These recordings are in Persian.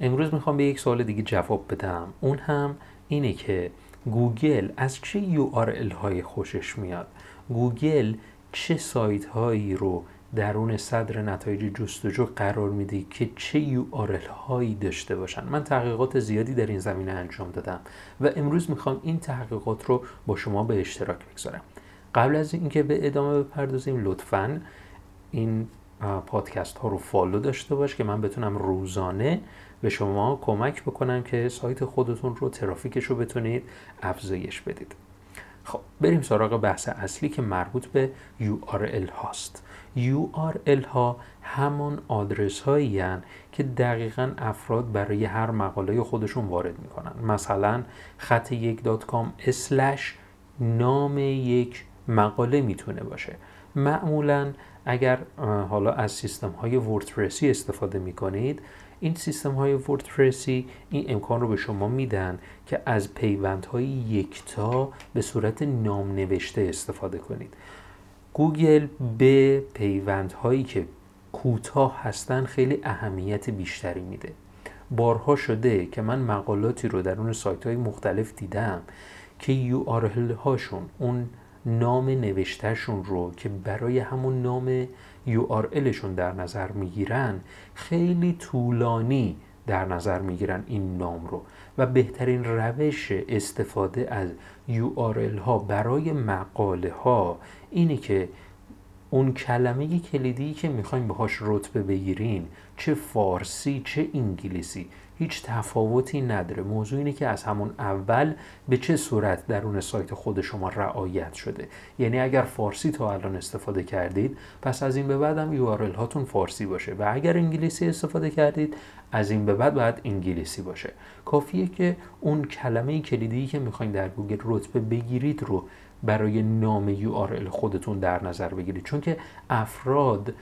امروز می‌خوام به یک سوال دیگه جواب بدم. اون هم اینه که گوگل از چه URL های خوشش میاد؟ گوگل چه سایت هایی رو درون صدر نتایج جستجو قرار میده که چه URL هایی داشته باشن؟ من تحقیقات زیادی در این زمینه انجام دادم و امروز می‌خوام این تحقیقات رو با شما به اشتراک بگذارم. قبل از اینکه به ادامه بپردازیم لطفا این پادکست ها رو فالو داشته باش که من بتونم روزانه به شما کمک بکنم که سایت خودتون رو ترافیکش رو بتونید افزایش بدید. خب بریم سراغ بحث اصلی که مربوط به URL هاست. URL ها همان آدرس هایی که دقیقا افراد برای هر مقاله خودشون وارد می‌کنن. مثلا خط یک dot com نام یک مقاله می‌تونه باشه. معمولا اگر حالا از سیستم های WordPress ی استفاده می کنید این سیستم های WordPress ی این امکان رو به شما میدن که از های یکتا به صورت نام نوشته استفاده کنید. گوگل به هایی که کوتاه هستن خیلی اهمیت بیشتری میده. بارها شده که من مقالاتی رو در اون سایت های مختلف دیدم که URL هاشون اون نام نوشتهشون رو که برای همون نام URLشون در نظر می‌گیرن خیلی طولانی در نظر می‌گیرن این نام رو. و بهترین روش استفاده از URL ها برای مقاله ها اینه که اون کلمه کلیدی که می‌خوایم باهاش رتبه بگیرین چه فارسی چه انگلیسی هیچ تفاوتی نداره. موضوع اینه که از همون اول به چه صورت درون سایت خود شما رعایت شده. یعنی اگر فارسی تا الان استفاده کردید پس از این به بعد هم URL هاتون فارسی باشه و اگر انگلیسی استفاده کردید از این به بعد باید انگلیسی باشه. کافیه که اون کلمه کلیدی که می‌خواین در گوگل رتبه بگیرید رو برای نام URL خودتون در نظر بگیرید. چون که افراد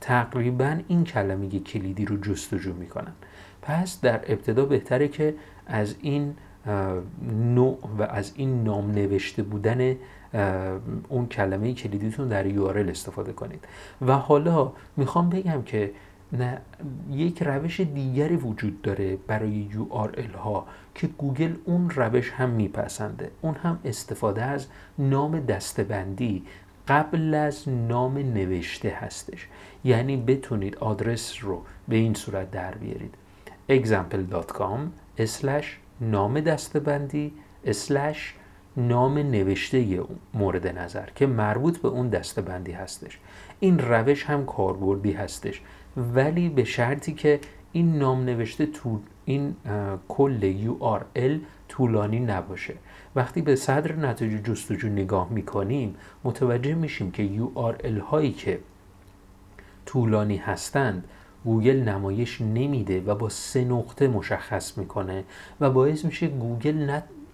تقریبا این کلمه کلیدی رو جستجو می‌کنن. پس در ابتدا بهتره که از این نوع و از این نام نوشته بودن اون کلمه کلیدیتون در URL استفاده کنید. و حالا می‌خوام بگم که نه یک روش دیگری وجود داره برای URL ها که گوگل اون روش هم میپسنده. اون هم استفاده از نام دستبندی قبل از نام نوشته هستش. یعنی بتونید آدرس رو به این صورت در بیارید. example.com نام دستبندی اسلش نام نوشته مورد نظر که مربوط به اون دستبندی هستش. این روش هم کاربردی هستش. ولی به شرطی که این نام نوشته تو این کل URL طولانی نباشه. وقتی به صدر نتایج جستجو نگاه می‌کنیم متوجه میشیم که URL هایی که طولانی هستند گوگل نمایش نمیده و با سه نقطه مشخص می‌کنه و باعث میشه گوگل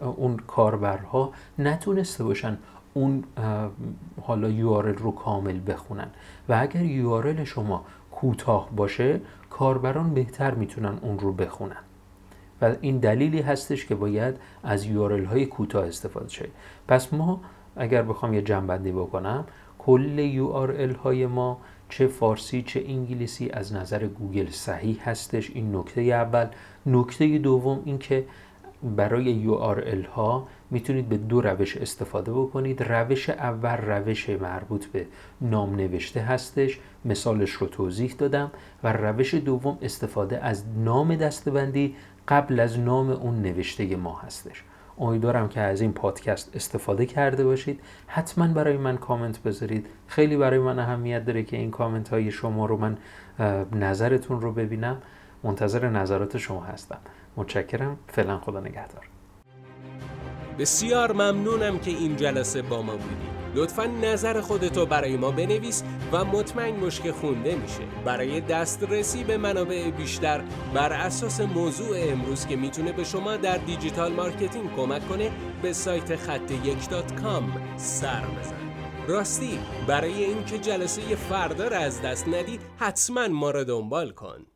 اون کاربرها نتونسته باشن اون حالا URL رو کامل بخونن. و اگر URL شما کوتاه باشه کاربران بهتر می‌تونن اون رو بخونن. و این دلیلی هستش که باید از URL های کوتاه استفاده شه. پس ما اگر بخوام یه جنبندی بکنم کل URL های ما چه فارسی چه انگلیسی از نظر گوگل صحیح هستش. این نکته اول. نکته دوم این که برای URL ها می‌تونید به دو روش استفاده بکنید. روش اول روش مربوط به نام نوشته هستش. مثالش رو توضیح دادم. و روش دوم استفاده از نام دستبندی قبل از نام اون نوشته ما هستش. امیدوارم که از این پادکست استفاده کرده باشید. حتما برای من کامنت بذارید. خیلی برای من اهمیت داره که این کامنت های شما رو من نظرتون رو ببینم. منتظر نظرات شما هستم. متشکرم. فعلا خدا نگهدار. بسیار ممنونم که این جلسه با ما بودید لطفا نظر خودتو برای ما بنویس و مطمئن که خونده میشه. برای دسترسی به منابع بیشتر بر اساس موضوع امروز که می‌تونه به شما در digital marketing کمک کنه به سایت خط یک سر بزن. راستی برای اینکه جلسه فردا را از دست ندی حتما ما را دنبال کن.